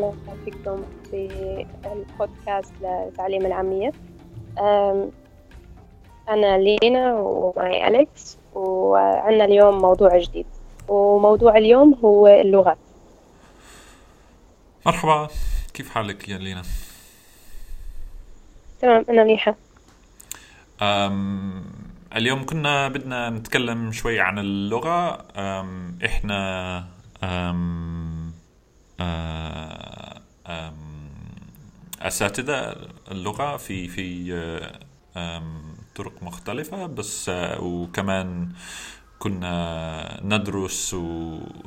أهلا وسهلا فيكم في البودكاست لتعليم العامية. أنا لينا ومعي أليكس وعندنا اليوم موضوع جديد. وموضوع اليوم هو اللغات مرحبا كيف حالك يا لينا؟ تمام أنا منيحة اليوم كنا بدنا نتكلم شوي عن اللغة. أم إحنا أم آه، أم أساتذة اللغة في في طرق مختلفة بس آه، وكمان كنا ندرس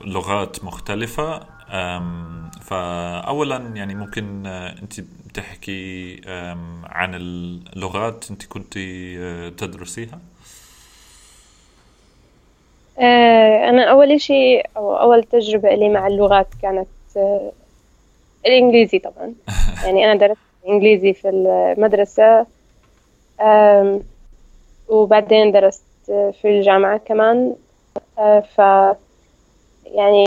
لغات مختلفة فأولا يعني ممكن آه، أنت تحكي عن اللغات أنت كنت تدرسيها؟ آه، أنا أول شيء أو أول تجربة لي مع اللغات كانت الإنجليزي طبعا يعني أنا درست إنجليزي في المدرسة آم، وبعدين درست في الجامعة كمان آه، ف يعني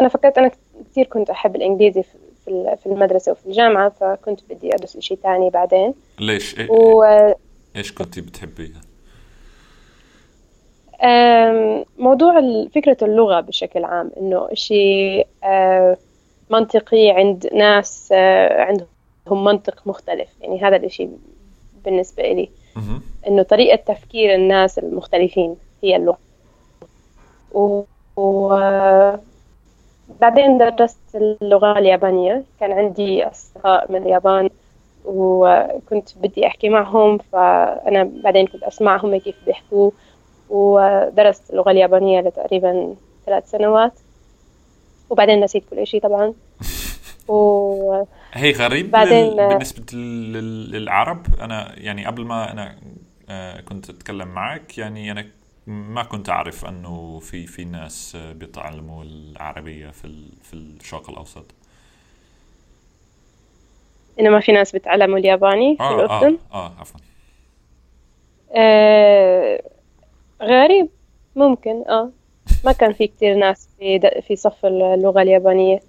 أنا فكرت أنا كثير كنت أحب الإنجليزي في في في المدرسة وفي الجامعة فكنت بدي أدرس إشي تاني بعدين ليش؟ إيه و إيش كنت بتحبيها؟ آم، موضوع فكرة اللغة بشكل عام إنه إشي آه، منطقي عند ناس آه، عندهم منطق مختلف. يعني هذا الإشي بالنسبة إلي. مهم. إنه طريقة تفكير الناس المختلفين هي اللغة. و... و... بعدين درست اللغة اليابانية. كان عندي أصدقاء من اليابان وكنت بدي أحكي معهم فأنا بعدين كنت أسمعهم كيف بيحكوا. ودرست اللغة اليابانية لتقريبا ثلاث سنوات. وبعدين نسيت كل شيء طبعا. و هي غريب بعدين- لل- لل- للعرب أنا يعني قبل ما أنا آه، كنت أتكلم معك يعني أنا ما كنت أعرف أنه في في ناس آه، بيتعلموا العربية في في الشرق الأوسط. إنما في ناس بتعلموا الياباني في آه الأردن؟ آه آه عفوا. آه غريب ممكن آه. ما كان في كتير ناس في في صف اللغة اليابانية.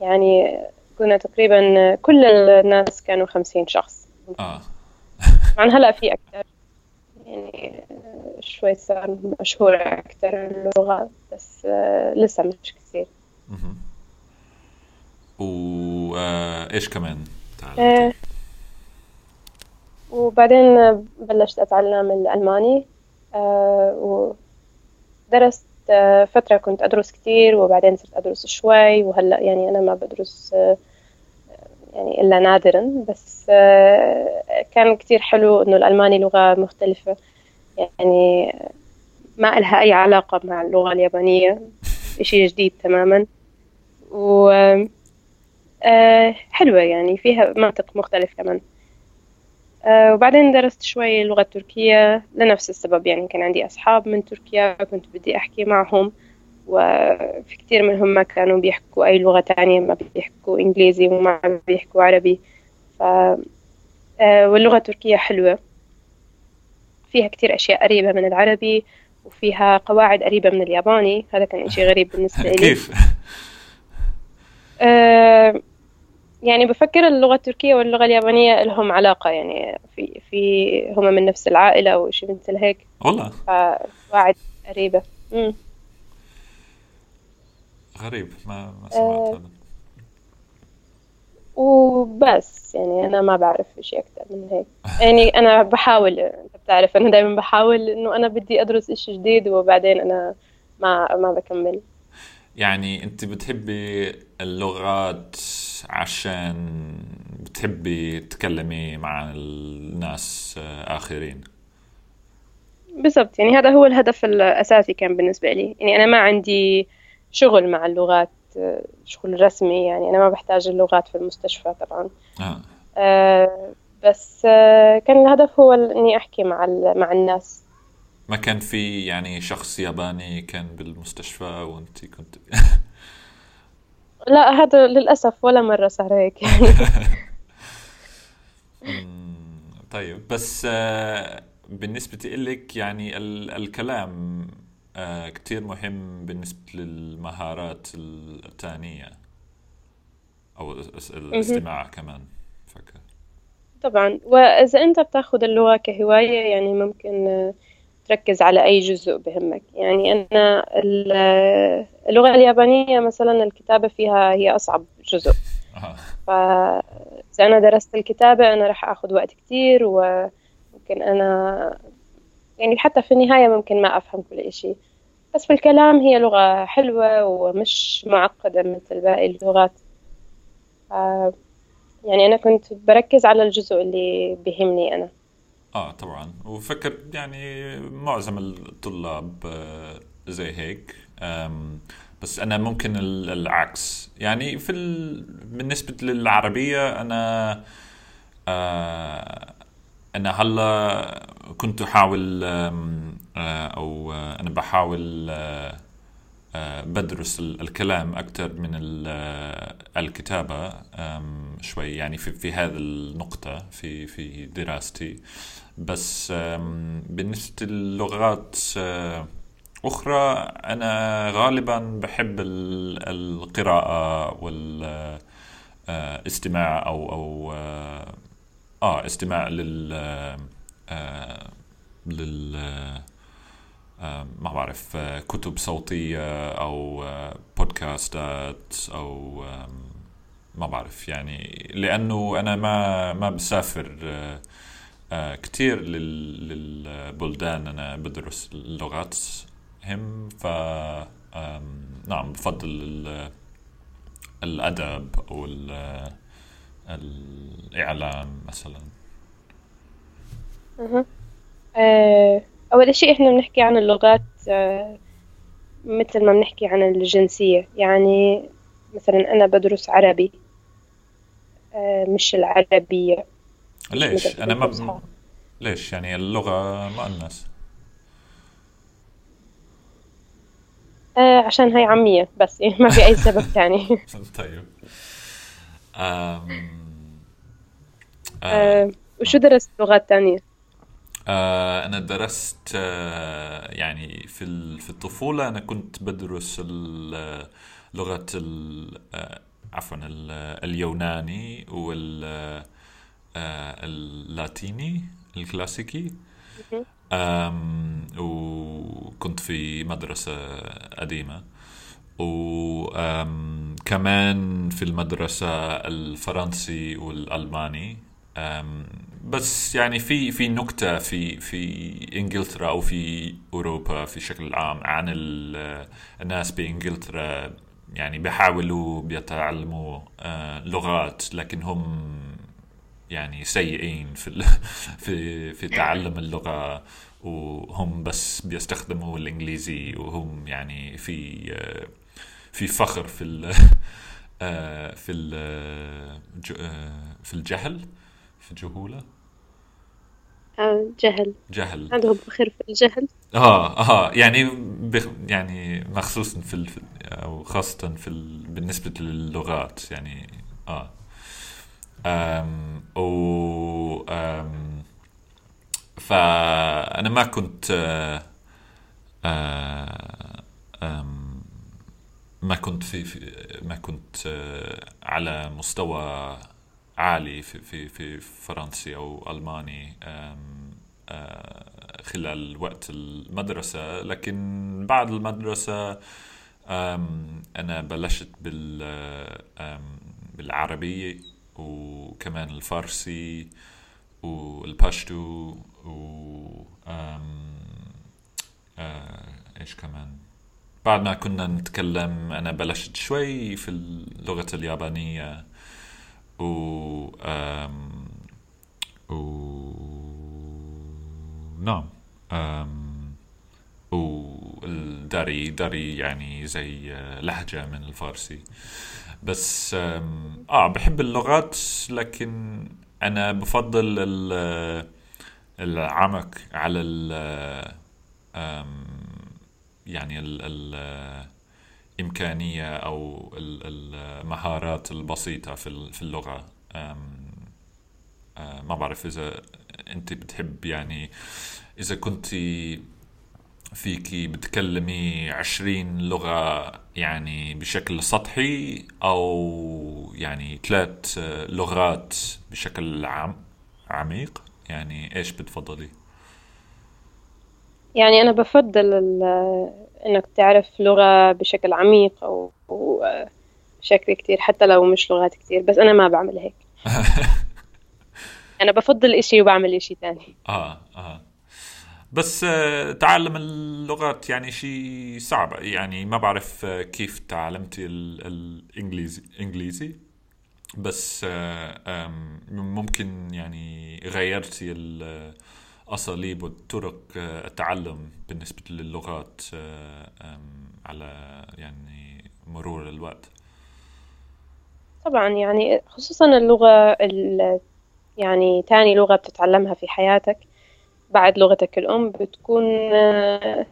يعني كنا تقريبا كل الناس كانوا خمسين شخص آه طبعا هلا في أكتر يعني آه، شوي صار مشهورة أكتر اللغة بس آه لسه مش كثير. وإيش كمان آه؟ وبعدين بلشت أتعلم الألماني آه ودرست آه فترة كنت أدرس كتير وبعدين صرت أدرس شوي وهلأ يعني أنا ما بدرس يعني إلا نادرا. بس كان كتير حلو إنه الألماني لغة مختلفة. يعني ما إلها أي علاقة مع اللغة اليابانية إشي جديد تماما. و آه حلوة يعني فيها منطق مختلف كمان. وبعدين درست شوي اللغة التركية لنفس السبب يعني كان عندي أصحاب من تركيا كنت بدي أحكي معهم وفي كتير منهم ما كانوا بيحكوا أي لغة تانية ما بيحكوا إنجليزي وما بيحكوا عربي. ف آه، واللغة التركية حلوة. فيها كتير أشياء قريبة من العربي وفيها قواعد قريبة من الياباني هذا كان إشي غريب بالنسبة لي. كيف؟ يعني بفكر اللغة التركية واللغة اليابانية لهم علاقة يعني في في هما من نفس العائلة أو شيء مثل هيك. والله. فقواعد قريبة. أمم. غريب ما ما سمعت آه. هذا. وبس يعني أنا ما بعرف شيء أكثر من هيك. يعني أنا بحاول أنت بتعرف أنا دائما بحاول إنه أنا بدي أدرس إشي جديد وبعدين أنا ما ما بكمل. يعني أنت بتحبي اللغات عشان بتحبي تتكلمي مع الناس آه، آخرين. بالضبط يعني هذا هو الهدف الأساسي كان بالنسبة لي. يعني أنا ما عندي شغل مع اللغات آه، شغل رسمي يعني أنا ما بحتاج اللغات في المستشفى طبعا. آه. آه، بس آه، كان الهدف هو إني أحكي مع ال- مع الناس. ما كان في يعني شخص ياباني كان بالمستشفى وانت كنت لا هذا للأسف ولا مرة صار هيك. يعني طيب بس آه، بالنسبة لك يعني ال- الكلام آه، كتير مهم بالنسبة للمهارات الثانية أو الاستماع كمان فكر طبعا. وإذا أنت بتاخذ اللغة كهواية يعني ممكن تركز على أي جزء بهمك. يعني أنا اللغة اليابانية مثلا الكتابة فيها هي أصعب جزء. فإذا أنا درست الكتابة أنا راح أخذ وقت كتير وممكن أنا يعني حتى في النهاية ممكن ما أفهم كل إشي. بس في الكلام هي لغة حلوة ومش معقدة مثل باقي اللغات. يعني أنا كنت بركز على الجزء اللي بيهمني أنا. آه طبعا. وفكر يعني معظم الطلاب آه، زي هيك. بس أنا ممكن العكس. يعني في ال... بالنسبة للعربية أنا آه أنا هلا كنت أحاول آه، أو آه، أنا بحاول بدرس الكلام أكثر من الكتابة شوي يعني في في هذه النقطة في في دراستي. بس بالنسبة للغات آه، أخرى أنا غالبا بحب القراءة والاستماع آه، أو أو آه،, آه استماع لل لل ما بعرف كتب صوتية أو بودكاستات أو ما بعرف. يعني لأنه أنا ما ما بسافر آه كتير للبلدان. أنا بدرس اللغات هم ف نعم بفضل الأدب أو الإعلام مثلا. أول شيء إحنا بنحكي عن اللغات أه مثل ما بنحكي عن الجنسية. يعني مثلا أنا بدرس عربي أه مش العربية. ليش؟ أنا ما ليش يعني اللغة مؤنث؟ آه عشان هاي عامية بس يعني ما في أي سبب ثاني طيب. أم... آه... وشو درست لغات ثانية؟ آه أنا درست آه يعني في في الطفولة أنا كنت بدرس لغة آه، عفوا اليوناني وال اللاتيني الكلاسيكي. وكنت في مدرسة قديمة. وكمان في المدرسة الفرنسي والألماني. بس يعني في في نكتة في في إنجلترا أو في أوروبا في شكل عام عن الناس بإنجلترا يعني بيحاولوا بيتعلموا آه، لغات لكن هم يعني سيئين في في في تعلم اللغة وهم بس بيستخدموا الإنجليزي وهم يعني في في فخر في ال في ال في الجهل في الجهولة. آه، جهل. جهل. عندهم فخر في الجهل. آه آه يعني بخ يعني مخصوصا في ال أو خاصه في ال بالنسبة للغات يعني آه. أم و أم فأنا ما كنت أم ما كنت في, في ما كنت على مستوى عالي في في في فرنسي أو ألماني خلال وقت المدرسة. لكن بعد المدرسة أنا بلشت بال بالعربية وكمان الفارسي والباشتو و آه إيش كمان. بعد ما كنا نتكلم أنا بلشت شوي في اللغة اليابانية. و أم و نعم أم والداري داري يعني زي لهجة من الفارسي. بس آه بحب اللغات لكن أنا بفضل العمق على ال يعني الإمكانية أو المهارات البسيطة في اللغة ما بعرف إذا أنت بتحب يعني إذا كنت فيكي بتكلمي عشرين لغة يعني بشكل سطحي أو يعني ثلاث لغات بشكل عام عميق يعني إيش بتفضلي؟ يعني أنا بفضل إنك تعرف لغة بشكل عميق أو بشكل كتير حتى لو مش لغات كتير بس أنا ما بعمل هيك. أنا بفضل إشي وبعمل إشي تاني. آه آه. بس آه، تعلم اللغات يعني شيء صعب. يعني ما بعرف آه، كيف تعلمتي الانجليزي انجليزي بس آه، ممكن يعني غيرتي الاساليب وطرق التعلم بالنسبة للغات على يعني مرور الوقت. طبعا يعني خصوصا اللغة يعني تاني لغة بتتعلمها في حياتك بعد لغتك الأم بتكون آه،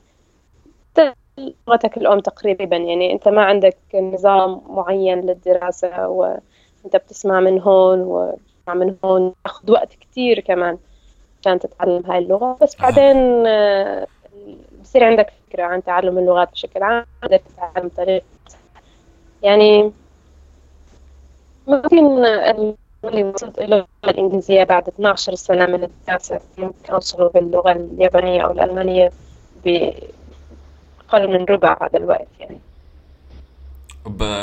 لغتك الأم تقريبا. يعني أنت ما عندك نظام معين للدراسة وأنت بتسمع من هون وتسمع من هون تاخذ وقت كتير كمان. عشان تتعلم هاي اللغة بس بعدين آه، بصير عندك فكرة عن تعلم اللغات بشكل عام تقدر تتعلم طريقة يعني ممكن اللي وصلت اللغة الإنجليزية بعد 12 سنة من الدراسة يمكن أوصل باللغة اليابانية أو الألمانية بأقل من ربع هذا الوقت يعني.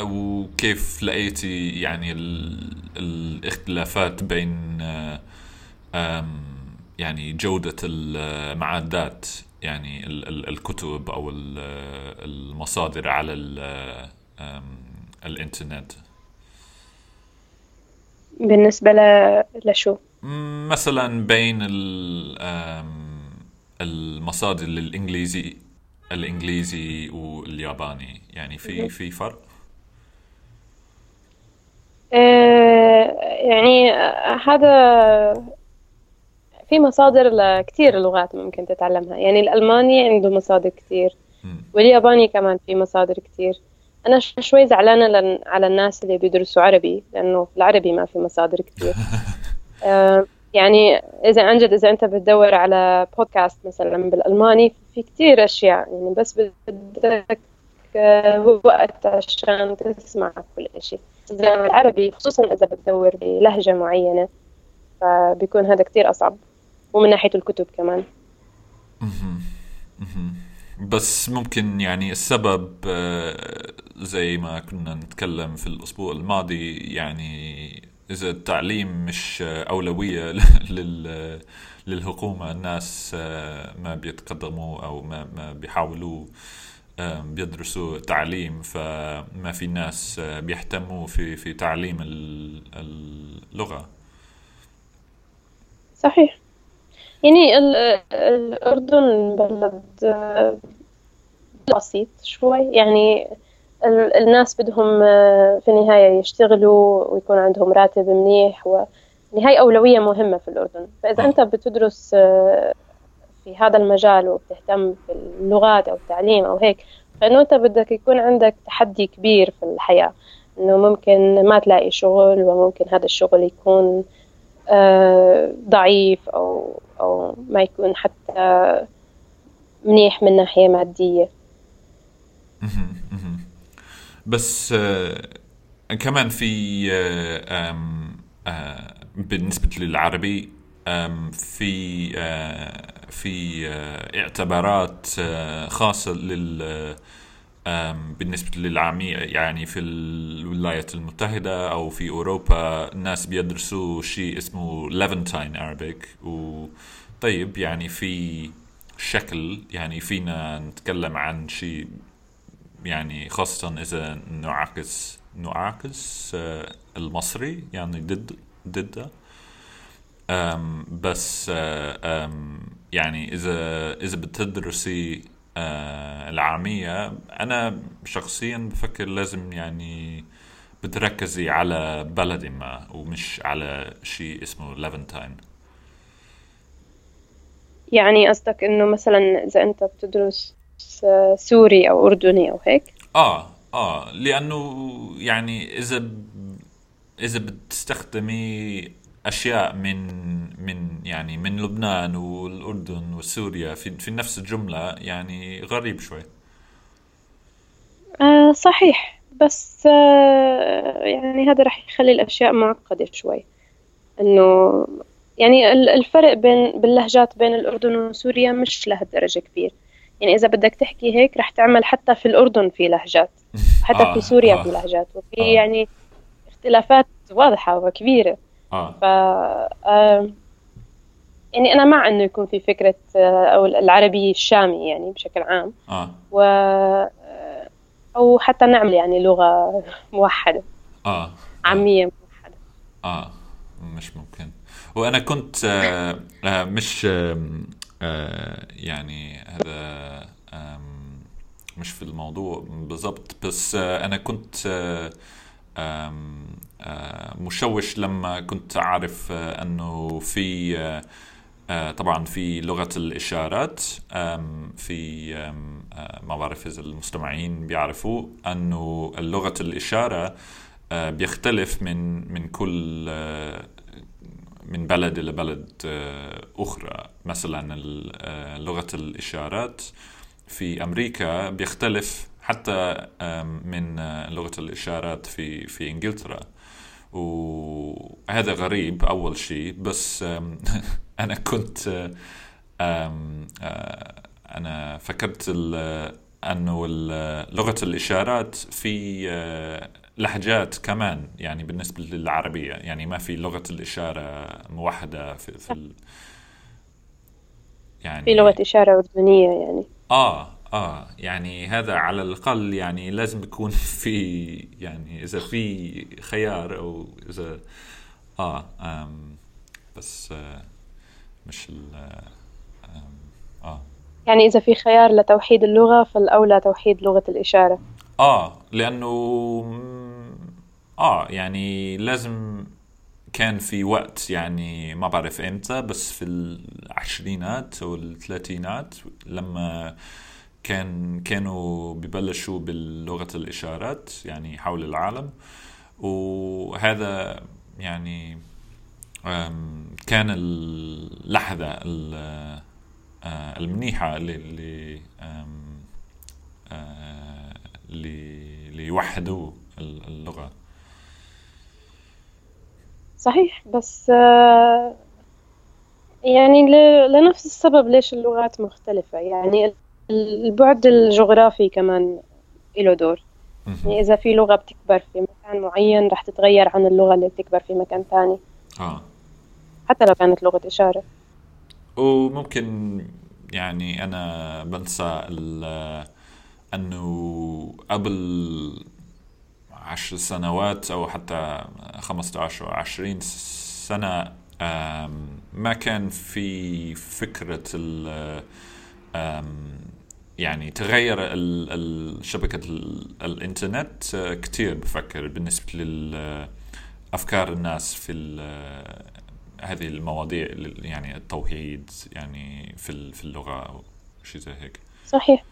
وكيف لقيتي يعني الاختلافات بين يعني جودة المعدات يعني الكتب أو المصادر على الإنترنت بالنسبة لشو؟ مثلا بين المصادر الانجليزي الإنجليزي والياباني يعني في في فرق؟ آه، يعني هذا في مصادر لكثير لغات ممكن تتعلمها. يعني الألماني عنده مصادر كثير والياباني كمان في مصادر كثير أنا شوي زعلانة على الناس اللي بيدرسوا عربي لأنه العربي ما في مصادر كثير آه، يعني إذا عن جد إذا أنت بتدور على بودكاست مثلا بالألماني في كثير أشياء. يعني بس بدك آه، وقت عشان تسمع كل شيء إذا العربي خصوصا إذا بتدور بلهجة معينة فبيكون هذا كثير أصعب. ومن ناحية الكتب كمان. بس ممكن يعني السبب آه، زي ما كنا نتكلم في الأسبوع الماضي يعني إذا التعليم مش أولوية للحكومة الناس آه، ما بيتقدموا أو ما ما بيحاولوا آه، بيدرسوا تعليم. فما في ناس بيهتموا في في تعليم اللغة. صحيح. يعني الأردن بلد بسيط شوي. يعني الناس بدهم في النهاية يشتغلوا ويكون عندهم راتب منيح وهي أولوية مهمة في الأردن. فإذا أنت بتدرس في هذا المجال وبتهتم في اللغات أو التعليم أو هيك فإنه أنت بدك يكون عندك تحدي كبير في الحياة. إنه ممكن ما تلاقي شغل وممكن هذا الشغل يكون ضعيف أو أو ما يكون حتى منيح من ناحية مادية. بس آه كمان في آه آه بالنسبة للعربي في في اعتبارات خاصة لل بالنسبة للعامية يعني في الولايات المتحدة أو في أوروبا الناس بيدرسوا شيء اسمه ليفنتاين أرابيك وطيب يعني في شكل يعني فينا نتكلم عن شيء يعني خاصة إذا نعكس نعكس آه، المصري يعني ضد ضده. بس آه، يعني إذا إذا بتدرسي آه، العامية. أنا شخصيا بفكر لازم يعني بتركزي على بلد ما ومش على شيء اسمه Levantine يعني قصدك إنه مثلا إذا أنت بتدرس سوري أو أردني أو هيك؟ آه آه لأنه يعني إذا ب... إذا بتستخدمي أشياء من من يعني من لبنان والأردن وسوريا في في نفس الجملة يعني غريب شوي. آه صحيح. بس آه يعني هذا راح يخلي الأشياء معقدة شوي. إنه يعني الفرق بين باللهجات بين الأردن وسوريا مش لهالدرجة كبير. يعني إذا بدك تحكي هيك رح تعمل حتى في الأردن في لهجات حتى آه في سوريا آه في لهجات. وفي آه. يعني اختلافات واضحة وكبيرة. آه. ف آه يعني أنا مع إنه يكون في فكرة آه، أو العربي الشامي يعني بشكل عام. آه. و أو حتى نعمل يعني لغة موحدة. آه. عامية موحدة. آه. مش ممكن. وأنا كنت آه آه مش آه يعني هذا مش في الموضوع بالضبط بس آه أنا كنت آه آه مشوش لما كنت أعرف آه أنه في آه آه، طبعا في لغة الإشارات في آه، ما بعرف إذا المستمعين بيعرفوا أنه لغة الإشارة آه، بيختلف من من كل من بلد إلى بلد أخرى. مثلا لغة الإشارات في أمريكا بيختلف حتى من لغة الإشارات في في إنجلترا. وهذا غريب أول شيء. بس أنا كنت أنا فكرت أنه لغة الإشارات في لهجات كمان يعني بالنسبة للعربية. يعني ما في لغة الإشارة موحدة في, في ال... يعني في لغة إشارة أردنية يعني. آه. آه يعني هذا على الأقل يعني لازم يكون في يعني إذا في خيار أو اذا آه آم بس آه مش ال آه. يعني إذا في خيار لتوحيد اللغة فالأولى توحيد لغة الإشارة. آه لأنه آه يعني لازم كان في وقت يعني ما بعرف إمتى بس في العشرينات أو الثلاثينات لما كان كانوا ببلشوا بلغة الإشارات يعني حول العالم. وهذا يعني كان اللحظة آه، المنيحة اللي اللي آه، اللي يوحدوا اللغة. صحيح بس آه، يعني لنفس السبب ليش اللغات مختلفة. يعني البعد الجغرافي كمان له دور. يعني إذا في لغة بتكبر في مكان معين رح تتغير عن اللغة اللي بتكبر في مكان ثاني آه. حتى لو كانت لغة إشارة. وممكن يعني أنا بنسى أنه قبل عشر سنوات أو حتى خمسة عشر أو عشرين سنة ما كان في فكرة ال يعني تغير شبكة الإنترنت كتير بفكر بالنسبة لأفكار الناس في هذه المواضيع يعني التوحيد يعني في في اللغة أو شيء زي هيك. صحيح.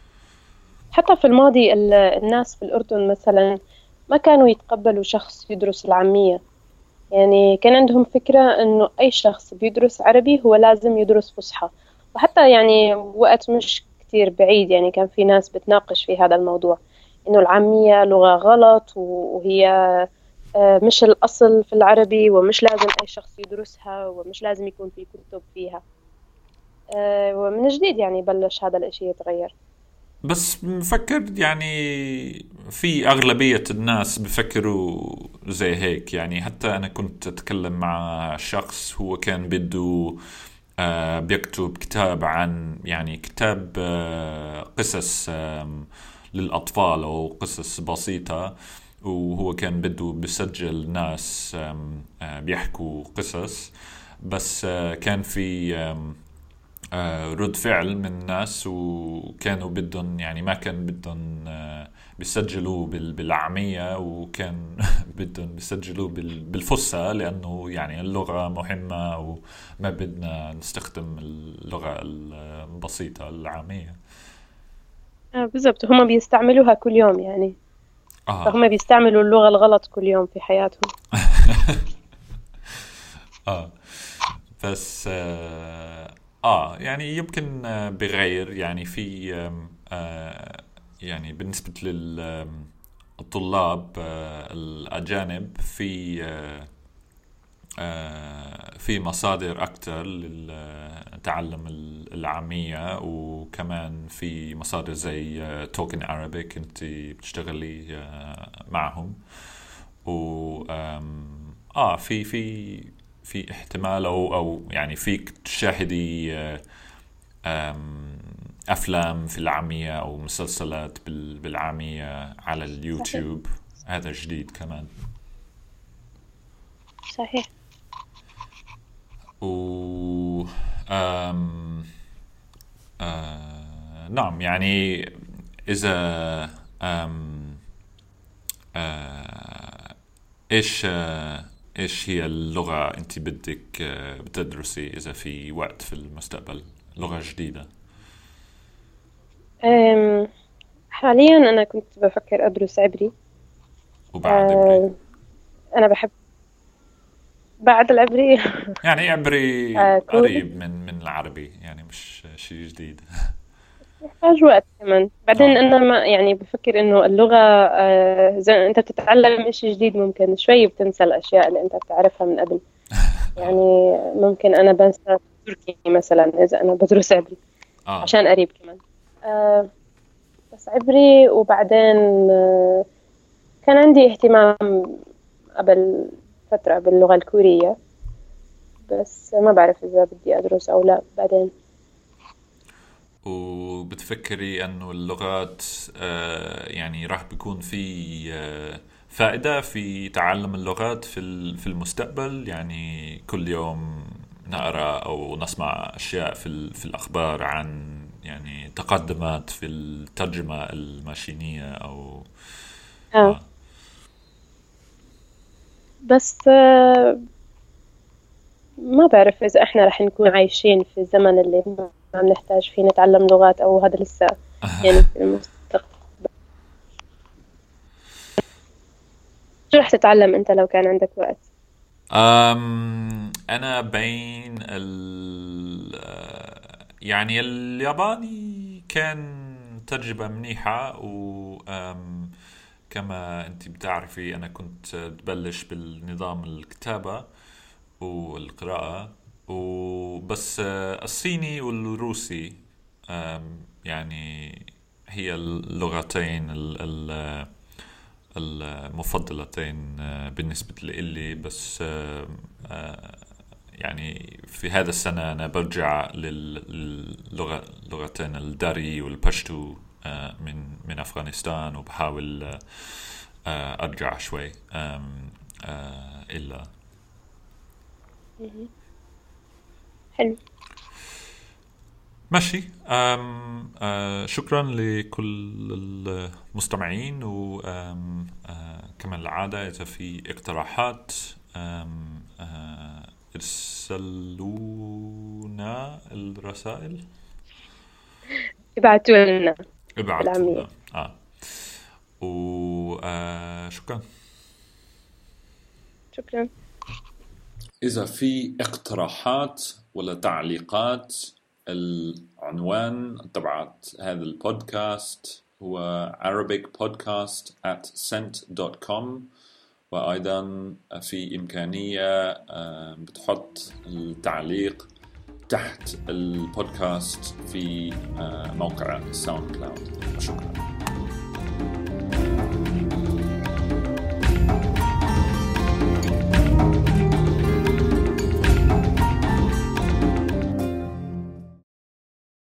حتى في الماضي الناس في الأردن مثلا ما كانوا يتقبلوا شخص يدرس العامية. يعني كان عندهم فكرة إنه أي شخص بيدرس عربي هو لازم يدرس فصحى. وحتى يعني وقت مش كتير بعيد يعني كان في ناس بتناقش في هذا الموضوع إنه العامية لغة غلط وهي آه، مش الأصل في العربي ومش لازم أي شخص يدرسها ومش لازم يكون في كتب فيها. آه، ومن جديد يعني بلش هذا الإشي يتغير. بس مفكر يعني في أغلبية الناس بفكروا زي هيك يعني حتى أنا كنت أتكلم مع شخص هو كان بده بيكتب كتاب عن يعني كتاب قصص للأطفال أو قصص بسيطة وهو كان بده بسجل ناس آه، بيحكوا قصص. بس آه، كان في آه، رد فعل من الناس وكانوا بدهم يعني ما كان بدهم بيسجلوه بالعامية وكان بدهم بيسجلوه بالفصحى لأنه يعني اللغة مهمة وما بدنا نستخدم اللغة البسيطة العامية. بالضبط. هم بيستعملوها كل يوم يعني. آه. فهم بيستعملوا اللغة الغلط كل يوم في حياتهم. آه. بس آه, آه يعني يمكن آه بغير يعني في آه يعني بالنسبة للطلاب آه الأجانب في آه آه في مصادر أكثر للتعلم العامية وكمان في مصادر زي توكن Arabic أنت بتشتغلي آه معهم. و آه في في في احتمال أو أو يعني فيك تشاهدي أفلام في العامية أو مسلسلات بالعامية على اليوتيوب. صحيح. هذا جديد كمان. صحيح. و أم... آه... نعم يعني إذا أم... آه... إيش آه... إيش هي اللغة أنت بدك آه، بتدرسي إذا في وقت في المستقبل؟ لغة جديدة. حاليا أنا كنت بفكر أدرس عبري. وبعد عبري؟ أنا بحب بعد العبري. يعني عبري آه، قريب من من العربي يعني مش شيء جديد. يحتاج وقت كمان. بعدين آه. أنا ما يعني بفكر إنه اللغة آه زي أنت بتتعلم شيء جديد ممكن شوي بتنسى الأشياء اللي أنت بتعرفها من قبل. يعني ممكن أنا بنسى تركي مثلا إذا أنا بدرس عبري آه. عشان قريب كمان. آه بس عبري وبعدين آه كان عندي اهتمام قبل فترة باللغة الكورية بس ما بعرف إذا بدي أدرس أو لا بعدين. وبتفكري إنه اللغات آه، يعني راح بيكون في آه، فائدة في تعلم اللغات في في المستقبل؟ يعني كل يوم نقرأ أو نسمع أشياء في في الأخبار عن يعني تقدمات في الترجمة الماشينية أو آه, آه. بس آه ما بعرف إذا إحنا رح نكون عايشين في الزمن اللي ما بنحتاج فيه نتعلم لغات أو هذا لسه يعني في المستقبل شو رح تتعلم أنت لو كان عندك وقت؟ أم أنا بين ال يعني الياباني كان تجربة منيحة و كما أنت بتعرفي أنا كنت ببلش بالنظام الكتابة والقراءة وبس الصيني والروسي يعني هي اللغتين المفضلتين بالنسبة لي بس يعني في هذا السنة أنا برجع للغتين الداري والبشتو من من أفغانستان وبحاول أرجع شوي إلا حلو. ماشي. أم أه شكرا لكل المستمعين وكما أه العادة إذا في اقتراحات أم أه ارسلونا الرسائل؟ ابعتوا لنا. ابعتوا لنا. آه. وشكرا. شكرا. إذا في اقتراحات ولا تعليقات العنوان تبعت هذا البودكاست هو Arabic podcast at cent.com وأيضا في إمكانية آه، بتحط التعليق تحت البودكاست في موقع SoundCloud. شكرا.